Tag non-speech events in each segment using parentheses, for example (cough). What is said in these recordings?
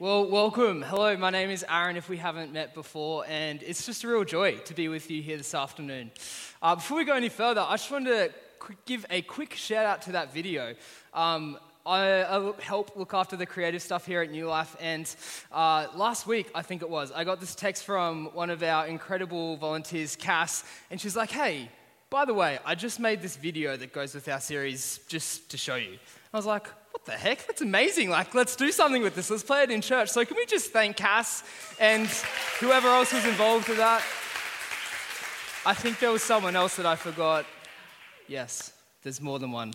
Well, welcome. Hello, my name is Aaron, if we haven't met before, and it's just a real joy to be with you here this afternoon. Uh, before we go any further, I just wanted to give a quick shout out to that video. Um, I, I help look after the creative stuff here at New Life, and uh, last week, I think it was, I got this text from one of our incredible volunteers, Cass, and she's like, hey, by the way, I just made this video that goes with our series just to show you. I was like, what the heck? That's amazing. Like, let's do something with this. Let's play it in church. So, can we just thank Cass and whoever else was involved with that? I think there was someone else that I forgot. Yes, there's more than one.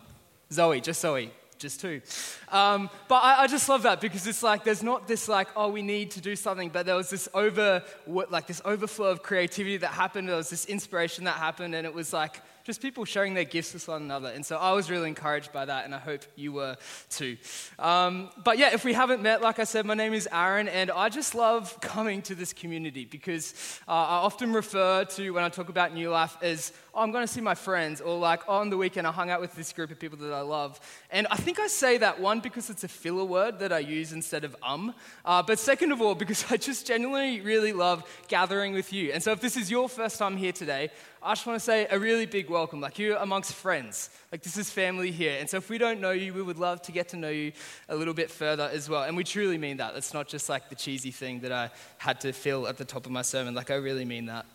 Zoe, just Zoe, just two. Um, but I, I, just love that because it's like there's not this like oh we need to do something, but there was this over like this overflow of creativity that happened. There was this inspiration that happened, and it was like just people sharing their gifts with one another. And so I was really encouraged by that, and I hope you were too. Um, but yeah, if we haven't met, like I said, my name is Aaron, and I just love coming to this community because uh, I often refer to when I talk about New Life as oh, I'm going to see my friends, or like oh, on the weekend I hung out with this group of people that I love. And I think I say that one because it's a filler word that I use instead of um, uh, but second of all (laughs) because I just genuinely really love gathering with you. And so if this is your first time here today, I just want to say a really big welcome. Like you're amongst friends. Like this is family here. And so if we don't know you, we would love to get to know you a little bit further as well. And we truly mean that. It's not just like the cheesy thing that I had to fill at the top of my sermon. Like I really mean that.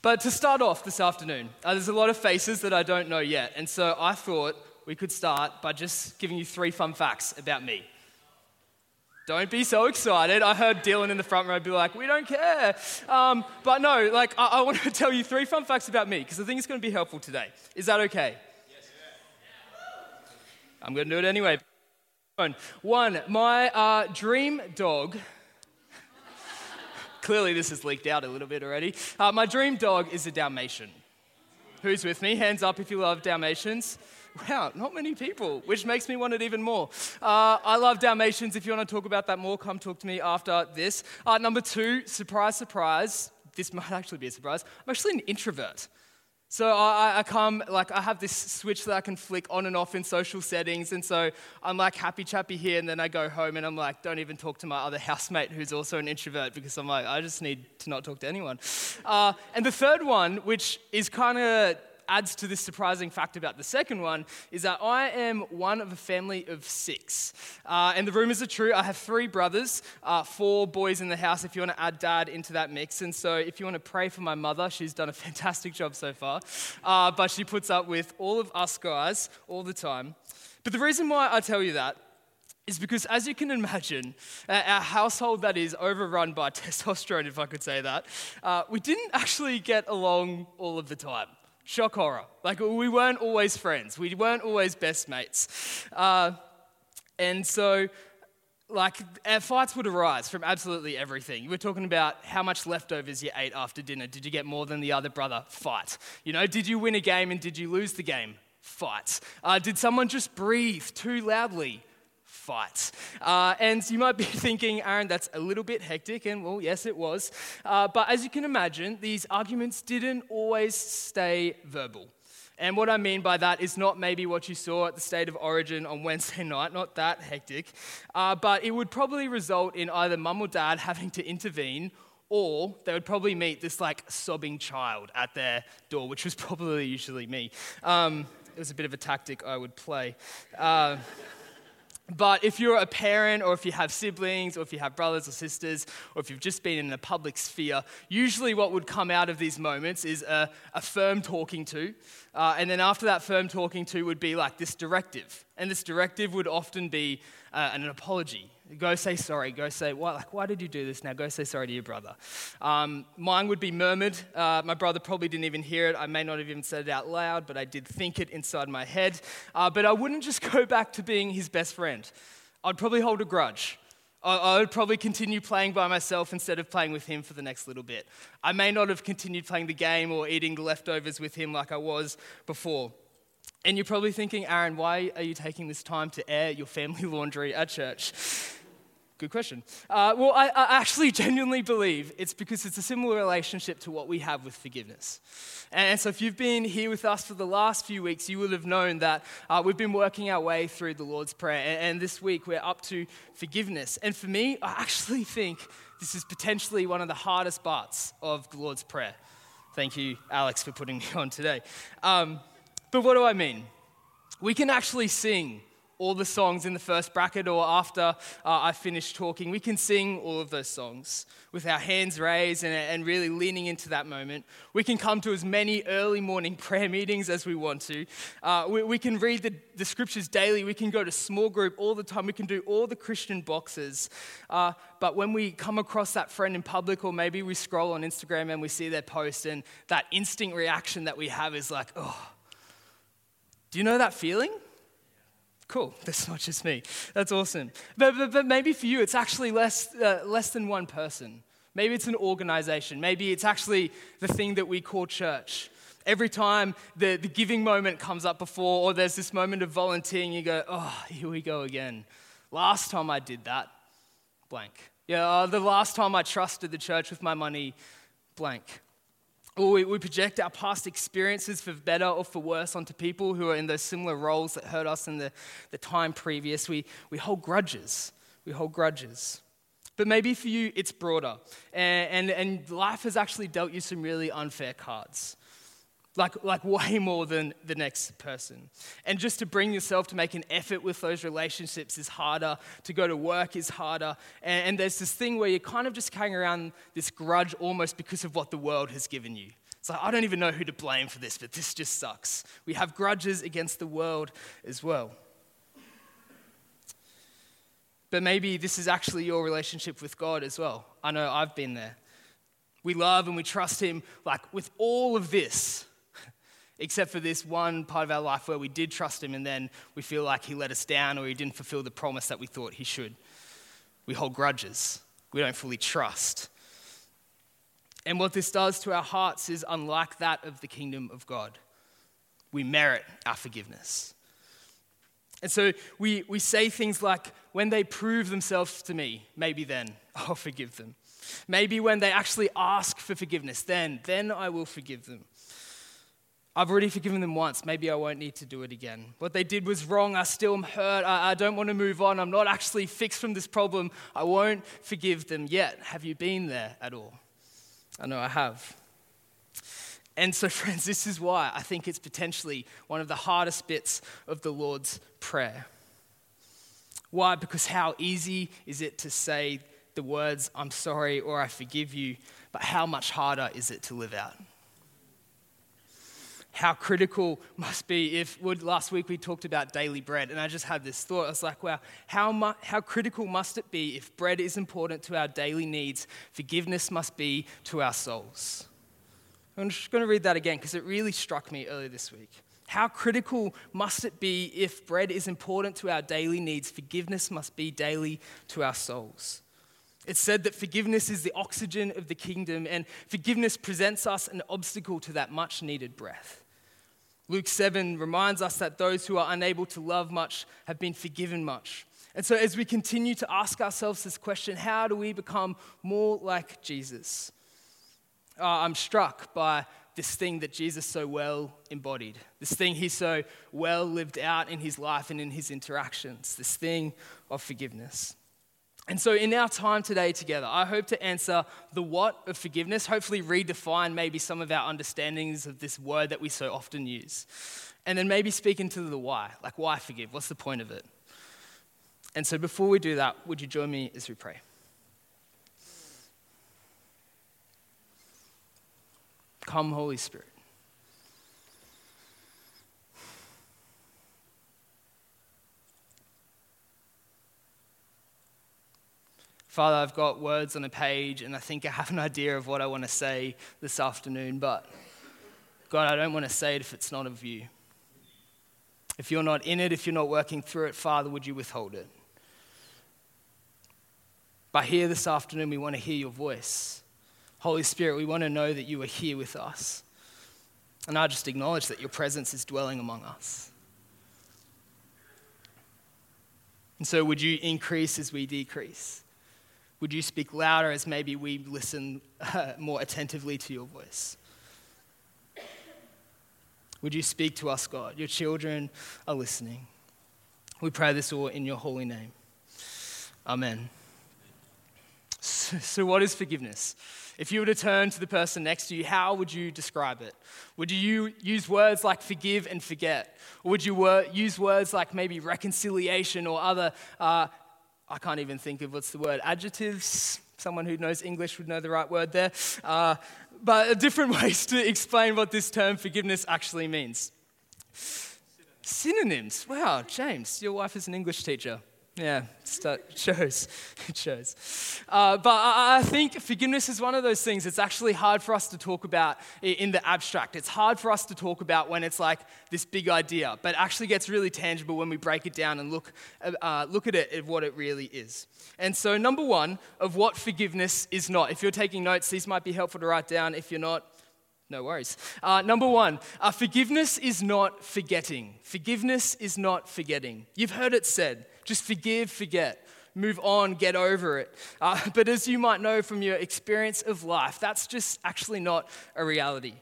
But to start off this afternoon, uh, there's a lot of faces that I don't know yet. And so I thought we could start by just giving you three fun facts about me. Don't be so excited. I heard Dylan in the front row be like, we don't care. Um, but no, like, I, I, want to (laughs) tell you three fun facts about me because I think it's going to be helpful today. Is that okay? Yes, I'm going to do it anyway. One, my uh, dream dog. (laughs) Clearly, this has leaked out a little bit already. Uh, my dream dog is a Dalmatian. Who's with me? Hands up if you love Dalmatians. Wow, not many people, which makes me want it even more. Uh, I love Dalmatians. If you want to talk about that more, come talk to me after this. Uh, number two, surprise, surprise. This (laughs) might actually be a surprise. I'm actually an introvert. So I, I, come, like, I have this switch that I can flick on and off in social settings. And so I'm like happy chappy here, and then I go home and I'm like, don't even talk to my other housemate who's also an introvert because I'm like, I just need to not talk to anyone. Uh, and the third one, which is kind of adds to this surprising fact about the second one is that I am one of a family of six. Uh, and the rumors are true. I have three brothers, uh, four boys in the house, if you want to add dad into that mix. And so if you want to pray for my mother, she's done a (laughs) fantastic job so far. Uh, but she puts up with all of us guys all the time. But the reason why I tell you that is because, as you can imagine, our household that is overrun by (laughs) testosterone, if I could say that, uh, we didn't actually get along all of the time. Shock horror. Like, we weren't always friends, we weren't always best mates. Uh, and so, like, our fights would arise from absolutely everything. We're talking about how much leftovers you ate after dinner. Did you get more than the other brother? Fight. You know, did you win a game and did you lose the game? Fight. Uh, did someone just breathe too loudly? Fight. Uh, and you might be (laughs) thinking, Aaron, that's a little bit hectic, and well, yes, it was. Uh, but as you can imagine, these arguments didn't always stay verbal. And what I mean by that is not maybe what you saw at the State of Origin on (laughs) Wednesday night, not that hectic, uh, but it would probably result in either mum or dad having to intervene or they would probably meet this like sobbing child at their door, which was (laughs) probably usually me. Um, it was a bit of a tactic I would play. Uh, but if you're a parent, or if you have siblings, or if you have brothers or sisters, or if you've just been in a public sphere, usually what would come out of these moments is a, a firm talking to. Uh, and then after that firm talking to would be like this directive. And this directive would often be uh, an apology Go say sorry. Go say, why, like, why did you do this now? Go say sorry to your brother. Um, mine would be murmured. Uh, my brother probably didn't even hear it. I may not have even said it out loud, but I did think it inside my head. Uh, but I wouldn't just (laughs) go back to being his best friend. I'd probably hold a grudge. I, I would probably continue playing by myself instead of playing with him for the next little bit. I may not have continued playing the game or eating the leftovers with him like I was before. And you're probably thinking, Aaron, why are you taking this time to air your family (laughs) laundry at church? Good question. Uh, well, I, I, actually (laughs) genuinely believe it's because it's a similar relationship to what we have with forgiveness. And so, if you've been here with us for the last few weeks, you will have known that uh, we've been working our way through the Lord's Prayer. And, and this week, we're up to forgiveness. And for me, I actually think this is potentially one of the hardest parts of the Lord's Prayer. Thank you, Alex, for putting me (laughs) on today. Um, but what do I mean? We can actually sing all the songs in the first bracket or after uh, I finish talking. We can sing all of those songs with our hands raised and, and really leaning into that moment. We can come to as many early morning (laughs) prayer meetings as we want to. Uh, we, we, can read the, the, scriptures daily. We can go to small group all the time. We can do all the Christian boxes. Uh, but when we come across that friend in public, or maybe we scroll on Instagram and we see their post, and that instinct reaction that we have is like, oh, do you know that feeling? Cool, (laughs) that's not just me. That's awesome. But, but, but maybe for you, it's actually less, uh, less than one person. Maybe it's an organization. Maybe it's actually the thing that we call church. Every time the, the giving moment comes up before, or there's this moment of volunteering, you go, oh, here we go again. Last time I did that, blank. Yeah, uh, the last time I trusted the church with my money, blank. Or we, we project our past experiences for better or for worse onto people who are in those similar roles that hurt us in the, the time previous. We, we hold grudges. We hold grudges. But maybe for you, it's broader. And, and, and life has actually dealt you some really unfair cards like, like way more than the next person. And just to bring yourself to make an effort with those relationships is harder. To go to work is harder. And, and there's this thing where you're kind of just carrying around this grudge almost because of what the world has given you. It's like, I don't even know who to blame for this, but this just sucks. We have grudges against the world as well. But maybe this is actually your relationship with God as well. I know I've been there. We love and we trust Him, like with all of this except for this one part of our life where we did trust Him and then we feel like He let us down or He didn't fulfill the promise that we thought He should. We hold grudges, we don't fully trust. And what this does to our hearts is unlike that of the kingdom of God. We merit our forgiveness. And so we, we say things like, when they prove themselves to me, maybe then I'll forgive them. Maybe when they actually ask for forgiveness, then, then I will forgive them. I've already forgiven them once. Maybe I won't need to do it again. What they did was wrong. I still am hurt. I, I, don't want to move on. I'm not actually fixed from this problem. I won't forgive them yet. Have you been there at all? I know I have. And so, (laughs) friends, this is why I think it's potentially one of the hardest bits of the Lord's Prayer. Why? Because how easy is it to say the words, I'm sorry or I forgive you, but how much harder is it to live out? How critical must be if last week we talked about daily bread and i just had this thought. I was like wow how, mu- how critical must it be if bread is important to our daily needs? Forgiveness must be to our souls. I'm just going to read that again because it really struck me earlier this week. How critical must it be if bread is important to our daily needs? Forgiveness must be daily to our souls it's said that forgiveness is the oxygen of the kingdom, and forgiveness presents us an obstacle to that much needed breath. Luke 7 reminds us that those who are unable to love much have been forgiven much. And so, as we continue to ask ourselves this question, how do we become more like Jesus? Uh, I'm struck by this thing that Jesus so well embodied, this thing he so well lived out in his life and in his interactions, this thing of forgiveness. And so, in our time today together, I hope to answer the what of forgiveness, hopefully, redefine maybe some of our understandings of this word that we so often use. And then maybe speak into the why like, why forgive? What's the point of it? And so, before we do that, would you join me as we pray? Come, Holy Spirit. Father, I've got words on a page and I think I have an idea of what I want to say this afternoon, but God, I don't want to say it if it's not of you. If you're not in it, if you're not working through it, Father, would you withhold it? But here this afternoon, we want to hear your voice. Holy Spirit, we want to know that you are here with us. And I just acknowledge that your presence is dwelling among us. And so, would you increase as we decrease? Would you speak louder as maybe we listen uh, more attentively to your voice? Would you speak to us, God? Your children are listening. We pray this all in your holy name. Amen. So, what is forgiveness? If you were to turn to the person next to you, how would you describe it? Would you use words like forgive and forget? Or would you wor- use words like maybe reconciliation or other, uh, I can't even think of what's the word, adjectives? Someone who knows English would know the right word there. Uh, but (laughs) different ways to explain what this term forgiveness actually means. Synonyms. Wow, James, your wife is an English teacher. Yeah, it shows. It (laughs) shows. Uh, but I think forgiveness is one of those things that's actually hard for us to talk about in the abstract. It's hard for us to talk about when it's like this big idea, but actually gets really tangible when we break it down and look, uh, look at it at what it really is. And so, number one of what forgiveness is not. If you're taking notes, these might be helpful to write down. If you're not, no worries. Uh, number one, uh, forgiveness is not forgetting. Forgiveness is not forgetting. You've heard it said just forgive, forget, move on, get over it. Uh, (laughs) but as you might know from your experience of life, that's just actually not a reality.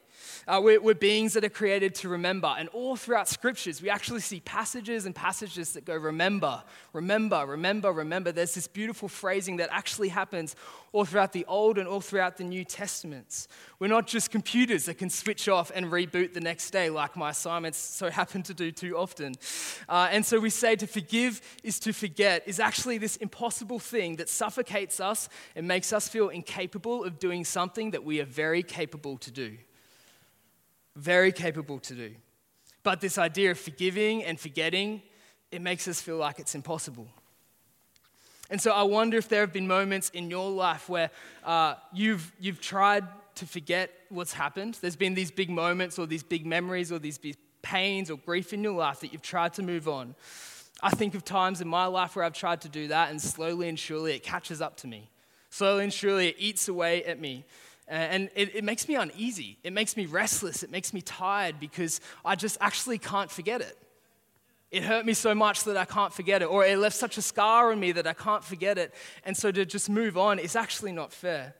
Uh, we're, we're, beings that are created to remember. And all throughout scriptures, we actually see passages and passages that go, remember, remember, remember, remember. There's this beautiful phrasing that actually happens all throughout the Old and all throughout the New Testaments. We're not just computers that can switch off and reboot the next day, like my assignments so (laughs) happen to do too often. Uh, and so we say to forgive is to forget is actually this impossible thing that suffocates us and makes us feel incapable of doing something that we are very capable to do very capable to do. But this idea of forgiving and forgetting, it makes us feel like it's impossible. And so I wonder if there have been moments in your life where uh, you've, you've tried to forget what's happened. There's been these big moments or these big memories or these big pains or grief in your life that you've tried to move on. I think of times in my life where I've tried to do that, and slowly and surely it catches up to me. Slowly and surely it eats away at me. Uh, and it, it, makes me uneasy. It makes me restless. It makes me tired because I just actually can't forget it. It hurt me so much that I can't forget it, or it left such a scar on me that I can't forget it. And so to just move on is actually not fair.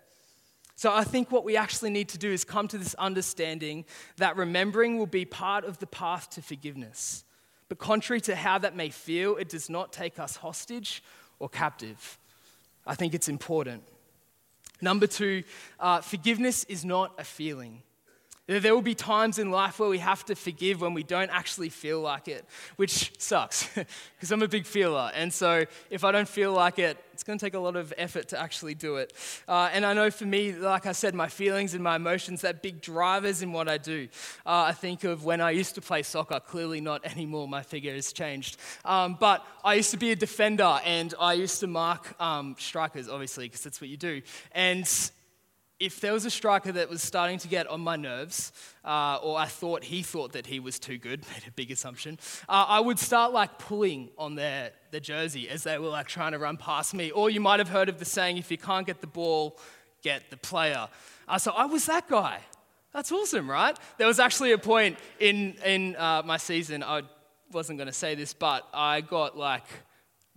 So I think what we actually need to do is come to this understanding that remembering will be part of the path to forgiveness. But contrary to how that may feel, it does not take us hostage or captive. I think it's important. Number two, uh, forgiveness is not a feeling. There will be times in life where we have to forgive when we don't actually feel like it, which sucks (laughs) because I'm a big feeler. And so if I don't feel like it, it's going to take a lot of effort to actually do it. Uh, and I know for me, like I said, my feelings and my emotions, that big drivers in what I do. Uh, I think of when I used to play soccer, clearly not anymore, my figure has changed. Um, but I used to be a defender and I used to mark um, strikers, obviously, because that's what you do. And if there was a striker that was starting to get on my nerves, uh, or I thought he thought that he was too good, (laughs) made a big assumption, uh, I would start like pulling on their, their jersey as they were like trying to run past me. Or you might have heard of the saying, if you can't get the ball, get the player. Uh, so I was that guy. That's awesome, right? There was actually a point in, in uh, my season, I wasn't going to say this, but I got like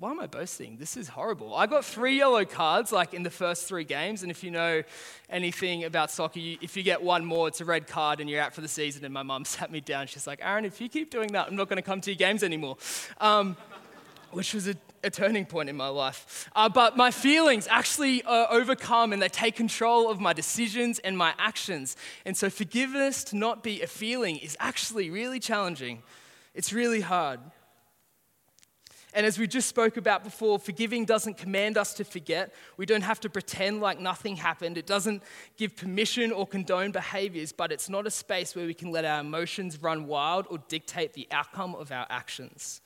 why am I boasting? This is horrible. I got three yellow cards like in the first three games, and if you know anything about soccer, you, if you get one more, it's a red card and you're out for the season. And my mum (laughs) sat me down. She's like, Aaron, if you keep doing that, I'm not going to come to your games anymore. Um, which was a, a, turning point in my life. Uh, but my feelings actually uh, overcome and they take control of my decisions and my actions. And so forgiveness to not be a feeling is actually really challenging. It's really hard. And as we just spoke about before, forgiving doesn't command us to forget. We don't have to pretend like nothing happened. It doesn't give permission or condone behaviors, but it's not a space where we can let our emotions run wild or dictate the outcome of our actions.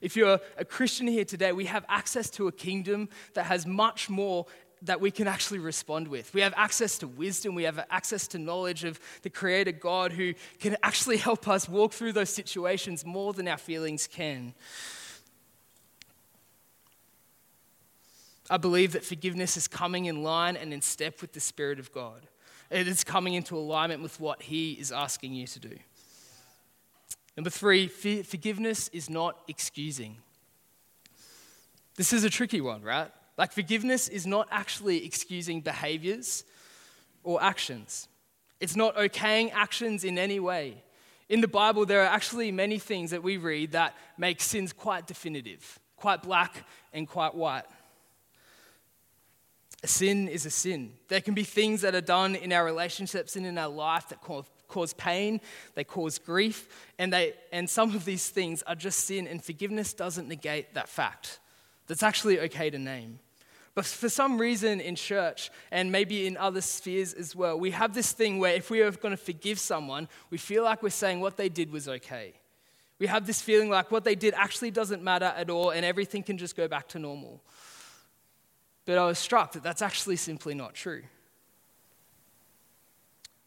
If you're a Christian here today, we have access to a kingdom that has much more that we can actually respond with. We have access to wisdom, we have access to knowledge of the Creator God who can actually help us walk through those situations more than our feelings can. I believe that forgiveness is coming in line and in step with the Spirit of God. It is coming into alignment with what He is asking you to do. Number three, forgiveness is not excusing. This is a tricky one, right? Like, forgiveness is not actually excusing behaviors or actions, it's not okaying actions in any way. In the Bible, there are actually many things that we read that make sins quite definitive, quite black and quite white. Sin is a sin. There can be things that are done in our relationships and in our life that cause pain, they cause grief, and, they, and some of these things are just sin, and forgiveness doesn't negate that fact. That's actually okay to name. But for some reason in church and maybe in other spheres as well, we have this thing where if we are going to forgive someone, we feel like we're saying what they did was okay. We have this feeling like what they did actually doesn't matter at all and everything can just go back to normal. But I was struck that that's actually simply not true.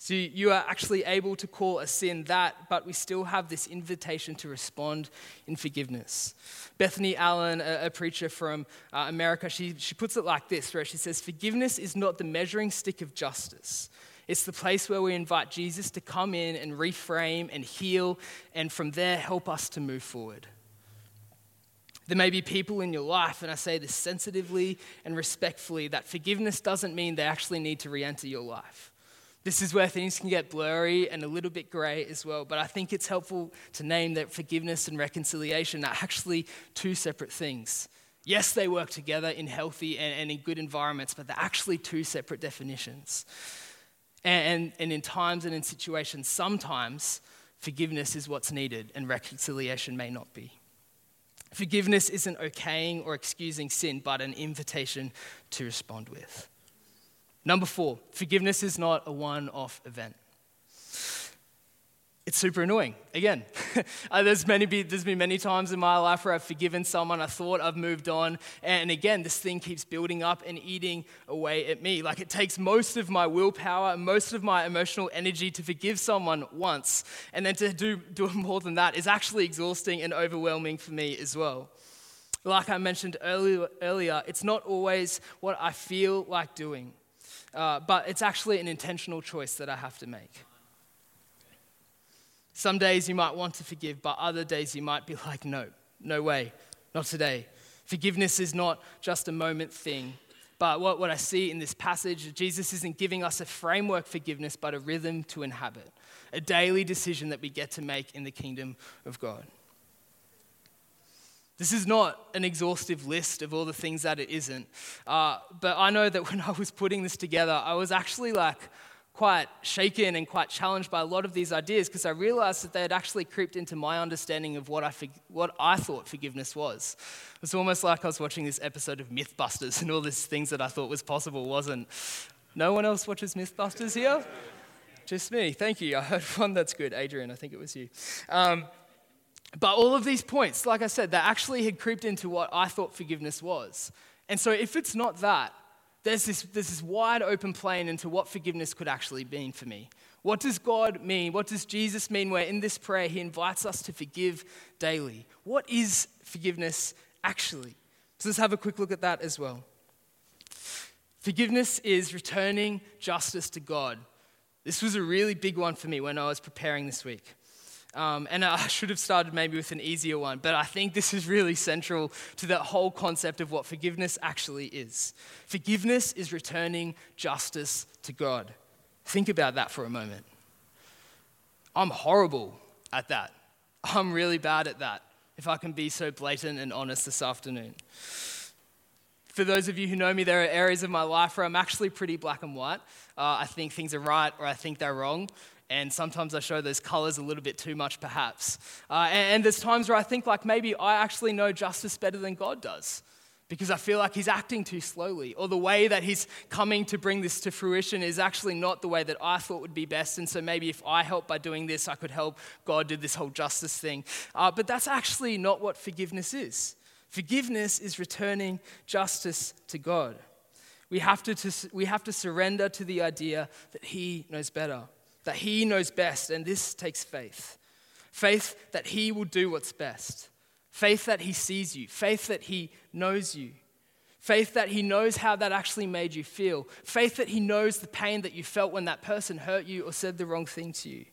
So you are actually able to call a sin that, but we still have this invitation to respond in forgiveness. Bethany Allen, a, preacher from uh, America, she, she puts it like this, where she says, Forgiveness is not the measuring stick of justice. It's the place where we invite Jesus to come in and reframe and heal, and from there help us to move forward. There may be people in your life, and I say this sensitively and respectfully, that forgiveness doesn't mean they actually need to re enter your life. This is where things can get blurry and a little bit grey as well, but I think it's helpful to name that forgiveness and reconciliation are actually two separate things. Yes, they work together in healthy and, and in good environments, but they're actually two separate definitions. And, and, and in times and in situations, sometimes forgiveness is what's needed and reconciliation may not be. Forgiveness isn't okaying or excusing sin, but an invitation to respond with. Number four, forgiveness is not a one off event. It's super annoying. Again, (laughs) uh, there's, many, there's been many times in my life where I've forgiven someone, I thought I've moved on, and again, this thing keeps building up and eating away at me. Like it takes most of my willpower, most of my emotional energy to forgive someone once, and then to do, do (laughs) more than that is actually exhausting and overwhelming for me as well. Like I mentioned earlier, earlier it's not always what I feel like doing uh, but it's actually an intentional choice that I have to make. Some days you might want to forgive, but other days you might be (laughs) like, no, no way, not today. Forgiveness is not just a moment thing. But what, what I see in this passage, Jesus isn't giving us a framework forgiveness, but a rhythm to inhabit, a daily decision that we get to make in the kingdom of God. This is not an exhaustive list of all the things that it isn't. Uh, but I know that (laughs) when I was putting this together, I was actually like quite shaken and quite challenged by a lot of these ideas because I realized that they had actually creeped into my understanding of what I, what I thought forgiveness was. It's almost like I was watching this episode of Mythbusters (laughs) and all these things that I thought was possible wasn't. No one else watches Mythbusters here? Just me. Thank you. (laughs) I heard one that's good. Adrian, I think it was you. Um, but all of these points, like I said, they actually had creeped into what I thought forgiveness was. And so if it's not that, there's this, there's this wide open plane into what forgiveness could actually mean for me. What does God mean? What does Jesus mean where in this prayer he invites us to forgive daily? What is forgiveness actually? So let's have a quick look at that as well. Forgiveness is returning justice to God. This was a really big one for me when I was preparing this week. Um, and I (laughs) should have started maybe with an easier one, but I think this is really central to that whole concept of what forgiveness actually is. Forgiveness is returning justice to God. Think about that for a moment. I'm horrible at that. I'm really bad at that, if I can be so blatant and honest this afternoon. For those of you who know me, there are areas of my life where I'm actually pretty black and white. Uh, I think things are right or I think they're wrong and sometimes I show those colors a little bit too much, perhaps. Uh, and, and there's times where I think, like, maybe I actually know justice better than God does because I feel like he's acting too slowly, or the way that he's coming to bring this to fruition is actually not the way that I thought would be best. And so maybe if I help by doing this, I could help God do this whole justice thing. Uh, but that's actually not what forgiveness is. Forgiveness is returning justice to God. We have to, to we have to surrender to the idea that he knows better that He knows best, and this takes faith. Faith that He will do what's best. Faith that He sees you. Faith that He knows you. Faith that He knows how that actually made you feel. Faith that He knows the pain that you felt when that person hurt you or said the wrong thing to you.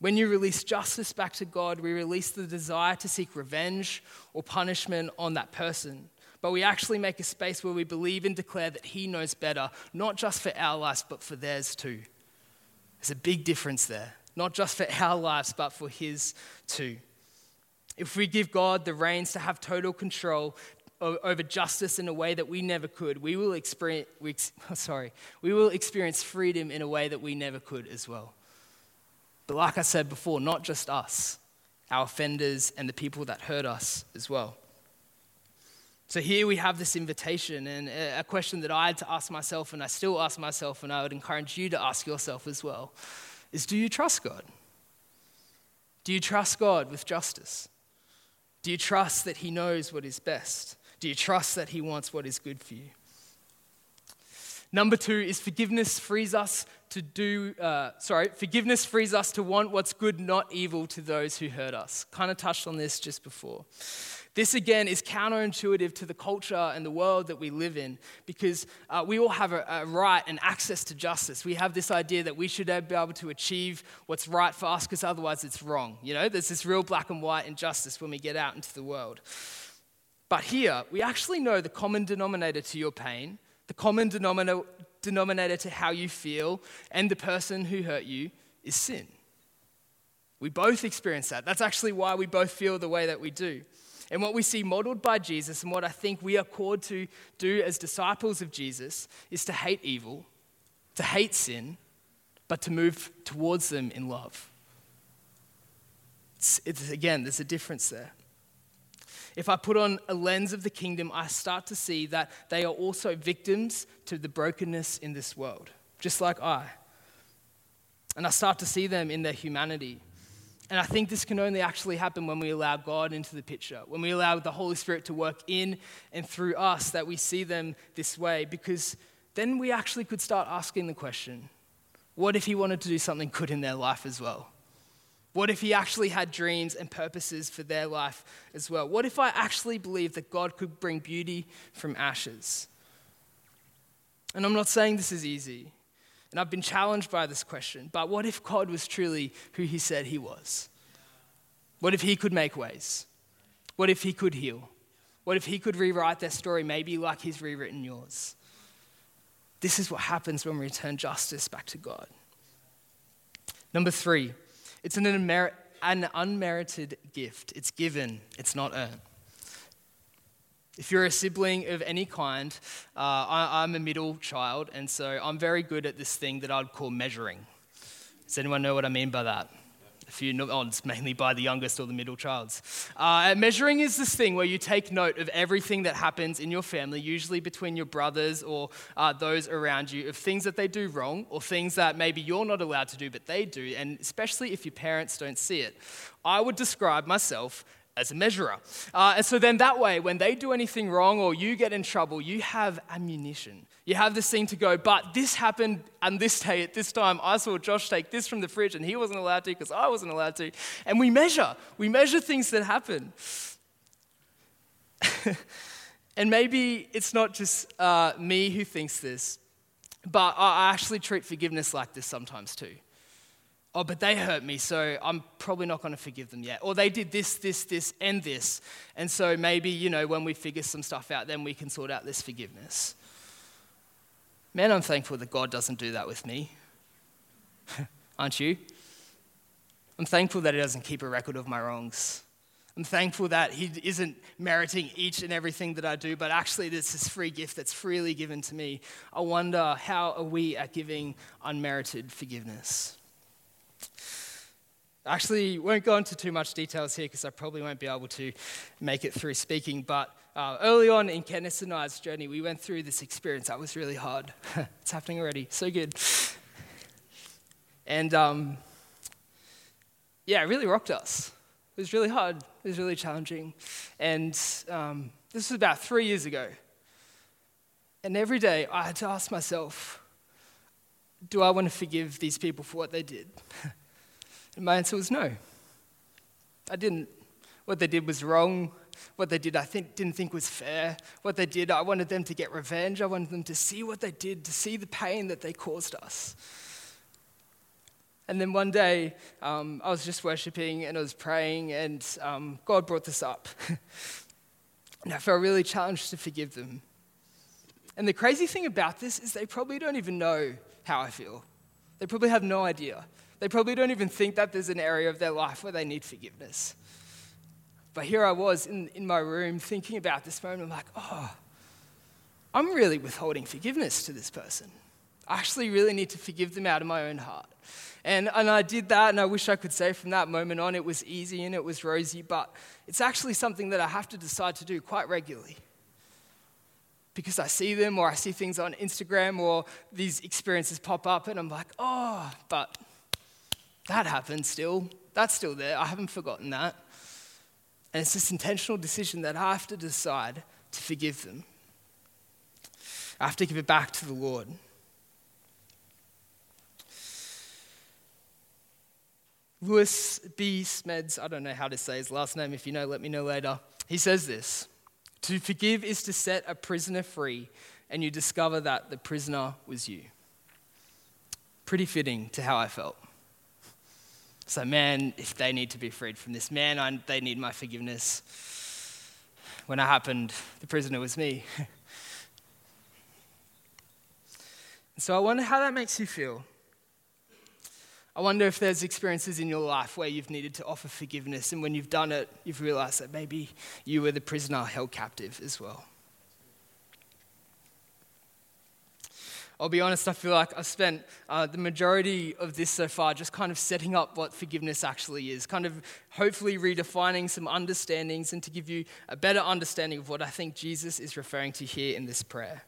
When you release justice back to God, we release the desire to seek revenge or punishment on that person. but we actually make a space where we believe and declare that He knows better, not just for our lives, but for theirs too. There's a big difference there, not just for our lives, but for His too. If we give God the reins to have total control over justice in a way that we never could, we will experience, we, (laughs) oh, sorry, we will experience freedom in a way that we never could as well. But like I said before, not just us, our offenders and the people that hurt us as well. So here we have this invitation, and a question that I had to ask myself, and I still ask myself, and I would encourage you to ask yourself as well is do you trust God? Do you trust God with justice? Do you trust that He knows what is best? Do you trust that He wants what is good for you? Number two is forgiveness frees us to do, uh, sorry, forgiveness frees us to want what's good, not evil to those who hurt us. Kind of touched on this just before. This, again, is counterintuitive to the culture and the world that we live in because uh, we all have a, a, right and access to justice. We have this idea that we should be able to achieve what's right for us because otherwise it's wrong. You know, there's this real black and white injustice when we get out into the world. But here, we actually know the common denominator to your pain, the common denominator, denominator to how you feel, and the person who hurt you is sin. We both experience that. That's actually why we both feel the way that we do. And what we see modeled by Jesus, and what I think we are called to do as disciples of Jesus, is to hate evil, to hate sin, but to move towards them in love. It's, it's, again, there's a difference there. If I put on a lens of the kingdom, I start to see that they are also victims to the brokenness in this world, just like I. And I start to see them in their humanity. And I think this can only actually happen when we allow God into the picture, when we allow the Holy Spirit to work in and through us, that we see them this way, because then we actually could start asking the question what if He wanted to do something good in their life as well? What if He actually had dreams and purposes for their life as well? What if I actually believed that God could bring beauty from ashes? And I'm not saying this is easy. And I've been challenged by this question. But what if God was truly who he said he was? What if he could make ways? What if he could heal? What if he could rewrite their story, maybe like he's rewritten yours? This is what happens when we return justice back to God. Number three, it's an, an unmerited gift. It's given, it's not earned. If you're a sibling of any kind, uh, I, I'm a middle child, and so I'm very good at this thing that I'd call measuring. Does anyone know what I mean by that? A few nods, mainly by the youngest or the middle childs. Uh, measuring is this thing where you take note of everything that happens in your family, usually between your brothers or uh, those around you, of things that they do wrong or things that maybe you're not allowed to do, but they do, and especially if your parents don't see it. I would describe myself as a measurer. Uh, and so then that way, when they do anything wrong or you get in trouble, you have ammunition. You have this thing to go, but this happened and this day at this time. I saw Josh take this from the fridge and he wasn't allowed to because I wasn't allowed to. And we measure. We measure things that happen. (laughs) and maybe it's not just uh, me who thinks this, but I actually treat forgiveness like this sometimes too oh, but they hurt me, so I'm probably not going to forgive them yet. Or they did this, this, this, and this. And so maybe, you know, when we figure some stuff out, then we can sort out this forgiveness. Man, I'm thankful that God doesn't do that with me. (laughs) Aren't you? I'm thankful that He doesn't keep a record of my wrongs. I'm thankful that He isn't meriting each and everything that I do, but actually, this this free gift that's freely given to me. I wonder how are we at giving unmerited forgiveness? Actually, won't go into too much details here because I probably won't be able to make it through speaking. But uh, early on in Kenneth and I's journey, we went through this experience that was really hard. (laughs) it's happening already. So good. And um, yeah, it really rocked us. It was really hard. It was really challenging. And um, this was about three years ago. And every day I had to ask myself, do I want to forgive these people for what they did? (laughs) And my answer was no. I didn't. What they did was wrong. What they did, I think, didn't think was fair. What they did, I wanted them to get revenge. I wanted them to see what they did, to see the pain that they caused us. And then one day, um, I was just worshiping and I was praying, and um, God brought this up. (laughs) And I felt really challenged to forgive them. And the crazy thing about this is they probably don't even know how I feel. They probably have no idea. They probably don't even think that there's an area of their life where they need forgiveness. But here I was in, in my room thinking about this moment. I'm like, oh, I'm really withholding forgiveness to this person. I actually really need to forgive them out of my own heart. And, and I did that, and I wish I could say from that moment on it was easy and it was rosy, but it's actually something that I have to decide to do quite regularly. Because I see them, or I see things on Instagram, or these experiences pop up, and I'm like, oh, but that happened still. That's still there. I haven't forgotten that. And it's this intentional decision that I have to decide to forgive them. I have to give it back to the Lord. Lewis B. Smedes, I don't know how to say his last name. If you know, let me know later. He says this To forgive is to set a prisoner free, and you discover that the prisoner was you. Pretty fitting to how I felt. So, man, if they need to be freed from this, man, I, they need my forgiveness. When it happened, the prisoner was me. (laughs) so, I wonder how that makes you feel. I wonder if there's experiences in your life where you've needed to offer forgiveness, and when you've done it, you've realized that maybe you were the prisoner held captive as well. I'll be honest, I feel like I've spent uh, the majority of this so far just kind of setting up what forgiveness actually is, kind of hopefully redefining some understandings and to give you a better understanding of what I think Jesus is referring to here in this prayer.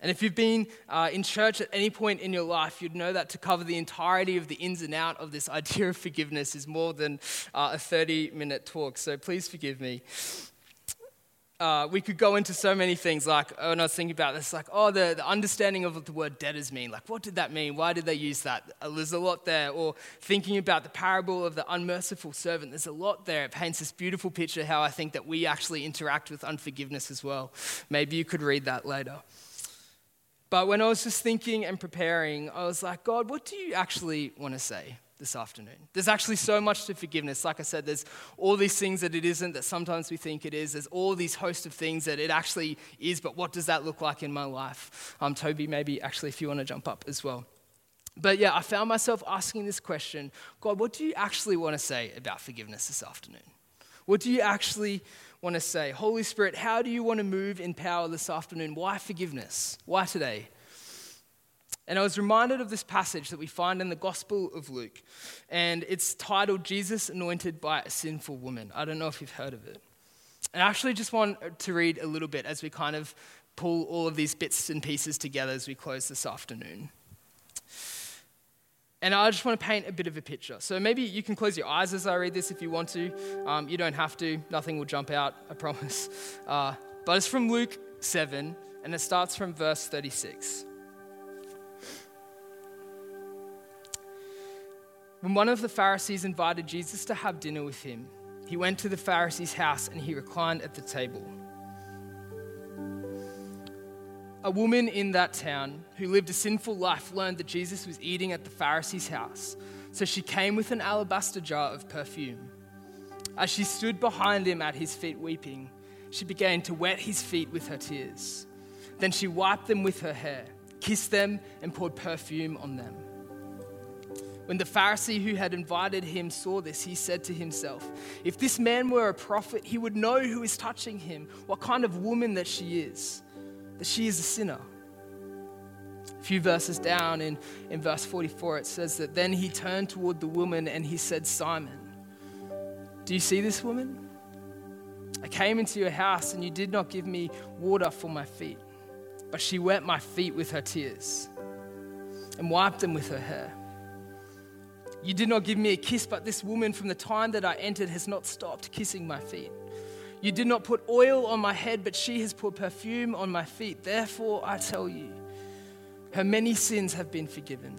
And if you've been uh, in church at any point in your life, you'd know that to cover the entirety of the ins and out of this (laughs) idea of forgiveness is more than uh, a 30 minute talk. So please forgive me. Uh, we could go into so many things, like when I was thinking about this, like, oh, the, the understanding of what the word debtors mean. Like, what did that mean? Why did they use that? Uh, there's a lot there. Or thinking about the parable of the unmerciful servant, there's a lot there. It paints this beautiful picture how I think that we actually interact with unforgiveness as well. Maybe you could read that later. But when I was just thinking and preparing, I was like, God, what do you actually want to say this afternoon? There's actually so much to forgiveness. Like I said, there's all these things that it isn't that sometimes we think it is. There's all these host of things that it actually is, but what does that look like in my life? Um, Toby, maybe actually if you want to jump up as well. But yeah, I found myself asking this question God, what do you actually want to say about forgiveness this afternoon? What do you actually want to say? Holy Spirit, how do you want to move in power this afternoon? Why forgiveness? Why today? And I was reminded of this passage that we find in the Gospel of Luke, and it's titled Jesus Anointed by a Sinful Woman. I don't know if you've heard of it. And I actually just want to read a little bit as we kind of pull all of these bits and pieces together as we close this afternoon. And I just want to paint a bit of a picture. So maybe you can close your eyes as I read this if you want to. Um, you don't have to, nothing will jump out, I (laughs) promise. Uh, but it's from Luke 7, and it starts from verse 36. When one of the Pharisees invited Jesus to have dinner with him, he went to the Pharisee's house and he reclined at the table. A woman in that town who lived a sinful life learned that Jesus was eating at the Pharisee's house, so she came with an alabaster jar of perfume. As she stood behind him at his feet weeping, she began to wet his feet with her tears. Then she wiped them with her hair, kissed them, and poured perfume on them. When the Pharisee who had invited him saw this, he said to himself, If this man were a prophet, he would know who is touching him, what kind of woman that she is that she is a sinner. A few verses down in, in verse 44, it says that then he turned toward the woman and he said, Simon, do you see this woman? I came into your house and you did not give me water for my feet, but she wet my feet with her tears and wiped them with her hair. You did not give me a kiss, but this woman from the time that I entered has not stopped kissing my feet. You did not put oil on my head, but she has put perfume on my feet. Therefore, I tell you, her many sins have been forgiven,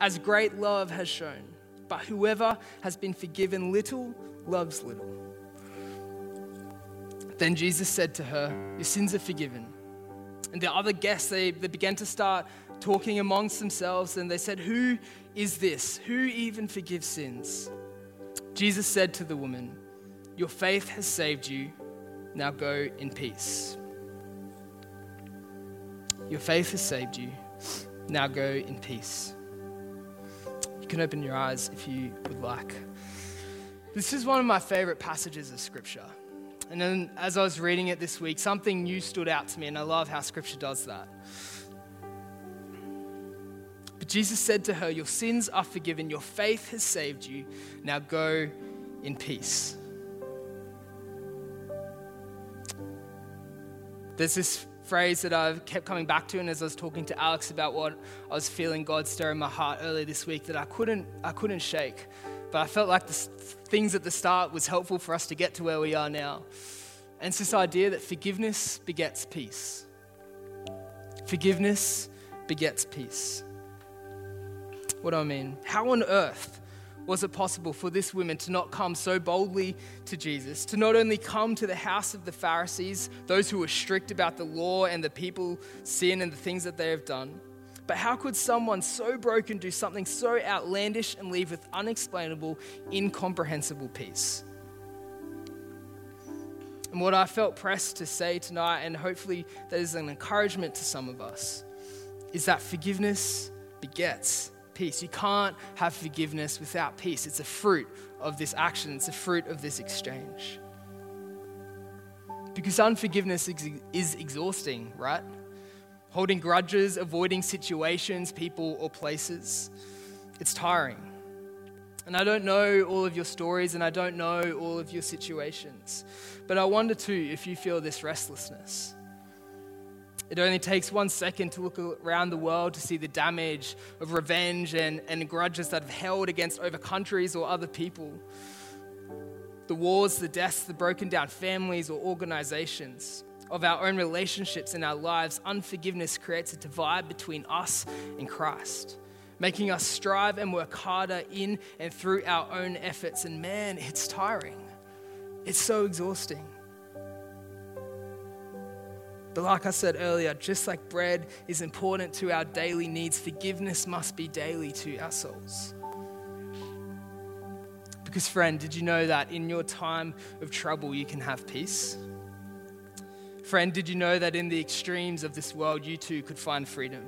as great love has shown. But whoever has been forgiven little loves little. Then Jesus said to her, Your sins are forgiven. And the other guests, they, they began to start talking amongst themselves, and they said, Who is this? Who even forgives sins? Jesus said to the woman, your faith has saved you. Now go in peace. Your faith has saved you. Now go in peace. You can open your eyes if you would like. This is one of my favorite passages of Scripture. And then as I was reading it this week, something new stood out to me, and I love how Scripture does that. But Jesus said to her, Your sins are forgiven, your faith has saved you. Now go in peace. There's this phrase that I've kept coming back to, and as I was talking to Alex about what I was feeling God stir in my heart earlier this week, that I couldn't, I couldn't shake. But I felt like the things at the start was helpful for us to get to where we are now. And it's this idea that forgiveness begets peace. Forgiveness begets peace. What do I mean? How on earth was it possible for this woman to not come so boldly to Jesus, to not only come to the house of the Pharisees, those who were strict about the law and the people sin and the things that they have done? But how could someone so broken do something so outlandish and leave with unexplainable, incomprehensible peace? And what I felt pressed to say tonight, and hopefully that is an encouragement to some of us, is that forgiveness begets peace. You can't have forgiveness without peace. It's a fruit of this action, it's a fruit of this exchange. Because unforgiveness is exhausting, right? Holding grudges, avoiding situations, people, or places. It's tiring. And I don't know all of your stories and I don't know all of your situations. But I wonder too if you feel this restlessness. It only takes one second to look around the world to see the damage of revenge and, and grudges that have held against over countries or other people. The wars, the deaths, the broken down families or organizations of our own relationships in our lives, unforgiveness creates a divide between us and Christ, making us strive and work harder in and through our own efforts. And man, it's tiring. It's so exhausting. But like I said earlier, just like bread is important to our daily needs, forgiveness must be daily to our souls. Because, friend, did you know that in your time of trouble, you can have peace? Friend, did you know that in the extremes of this world, you too could find freedom?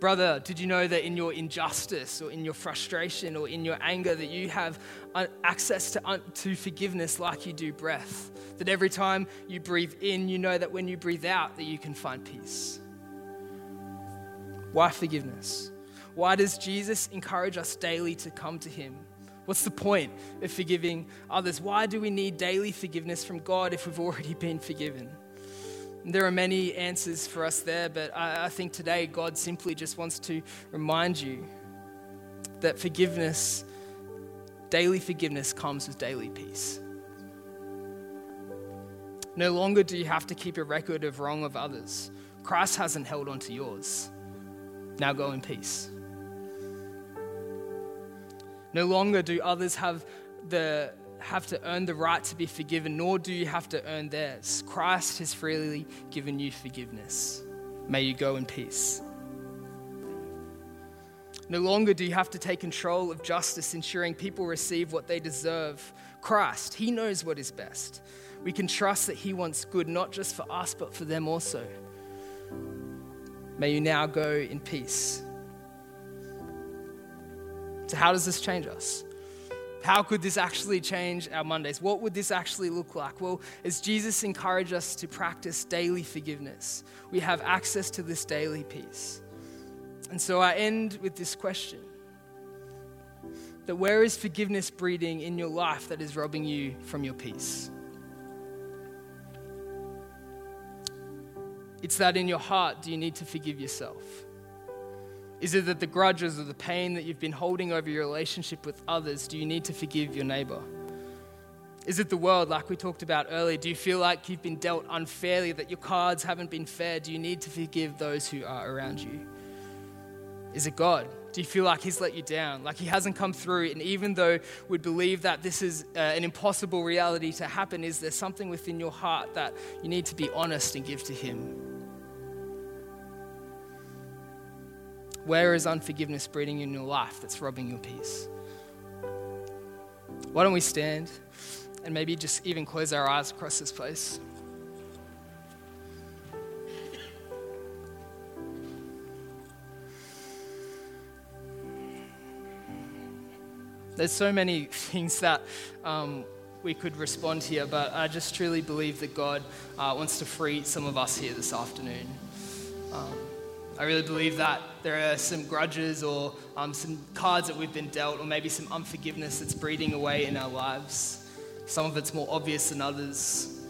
Brother, did you know that in your injustice or in your frustration or in your anger that you have uh, access to, to forgiveness like you do breath? That every time you breathe in, you know that when you breathe out that you can find peace. Why forgiveness? Why does Jesus encourage us daily to come to him? What's the point of forgiving others? Why do we need daily forgiveness from God if we've already been forgiven? There are many answers for us there, but I, I think today God simply just wants to remind you that forgiveness, daily forgiveness, comes with daily peace. No longer do you have to keep a record of wrong of others. Christ hasn't held on to yours. Now go in peace. No longer do others have the have to earn the right to be forgiven, nor do you have to earn theirs. Christ has freely given you forgiveness. May you go in peace. No longer do you have to take control of justice, ensuring people receive what they deserve. Christ, He knows what is best. We can trust that He wants good, not just for us, but for them also. May you now go in peace. So, how does this change us? How could this actually change our Mondays? What would this actually look like? Well, as Jesus encouraged us to practice daily forgiveness, we have access to this daily peace. And so I end with this question that where is forgiveness breeding in your life that is robbing you from your peace? It's that in your heart, do you need to forgive yourself? Is it that the grudges or the pain that you've been holding over your relationship with others, do you need to forgive your neighbor? Is it the world, like we talked about earlier? Do you feel like you've been dealt unfairly, that your cards haven't been fair? Do you need to forgive those who are around you? Is it God? Do you feel like He's let you down, like He hasn't come through? And even though we believe that this is uh, an impossible reality to happen, is there something within your heart that you need to be honest and give to Him? Where is unforgiveness breeding in your life that's robbing your peace? Why don't we stand? and maybe just even close our eyes across this place. There's so many (laughs) things that um, we could respond here, but I just truly believe that God uh, wants to free some of us here this afternoon. Um, I really believe that there are some grudges or um, some cards that we've been dealt, or maybe some unforgiveness that's breeding away in our lives. Some of it's more obvious than others.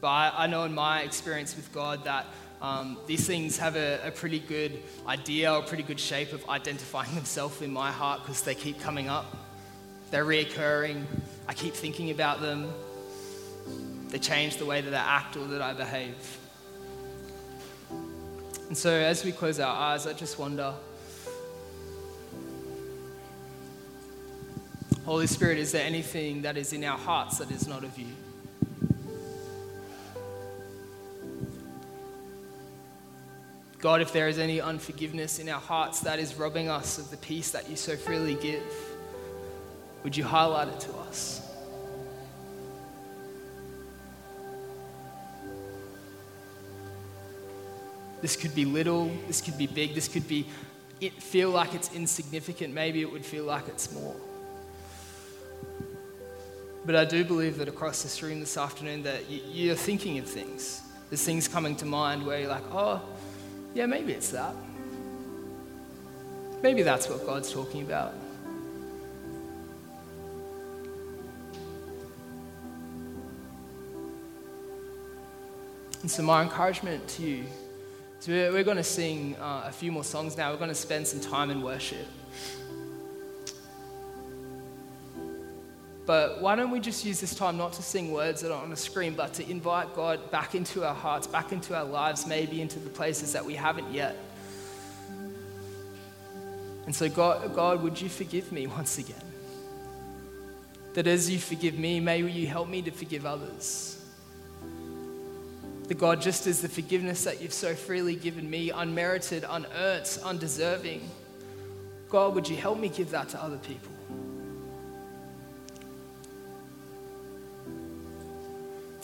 But I, I know in my experience with God that um, these things have a, a, pretty good idea or pretty good shape of identifying (laughs) themselves in my heart because they keep coming up. They're reoccurring. I keep thinking about them. They change the way that I act or that I behave. And so, as we close our eyes, I just wonder Holy Spirit, is there anything that is in our hearts that is not of you? God, if there is any unforgiveness in our hearts that is robbing us of the peace that you so freely give, would you highlight it to us? This could be little, this could be big, this could be it feel like it's insignificant, maybe it would feel like it's more. But I do believe that across this room this afternoon that you're thinking of things. There's things coming to mind where you're like, oh, yeah, maybe it's that. Maybe that's what God's talking about. And so, my encouragement to you is we're, going to sing uh, a few more songs now. We're going to spend some time in worship. But why don't we just use this time not to sing words that are on a screen, but to invite God back into our hearts, back into our lives, maybe into the places that we haven't yet. And so, God, God, would you forgive me once again? That as you forgive me, may you help me to forgive others. That God, just as the forgiveness that you've so freely given me, unmerited, unearned, undeserving, God, would you help me give that to other people?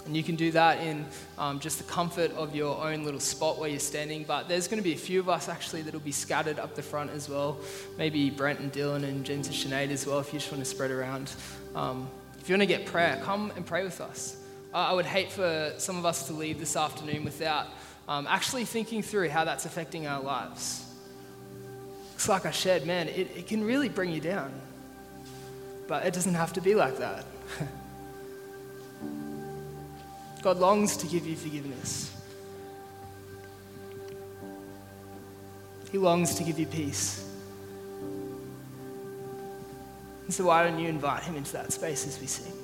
And you can do that in um, just the comfort of your own little spot where you're standing. But there's going to be a few of us actually that'll be scattered up the front as well. Maybe Brent and Dylan and Jens and Sinead as well, if you just want to spread around. Um, if you want to get prayer, come and pray with us. I would hate for some of us to leave this afternoon without um, actually thinking through how that's affecting our lives. It's like I shared, man, it, it can really bring you down. But it doesn't have to be like that. (laughs) God longs to give you forgiveness. He longs to give you peace. And so, why don't you invite him into that space as we sing?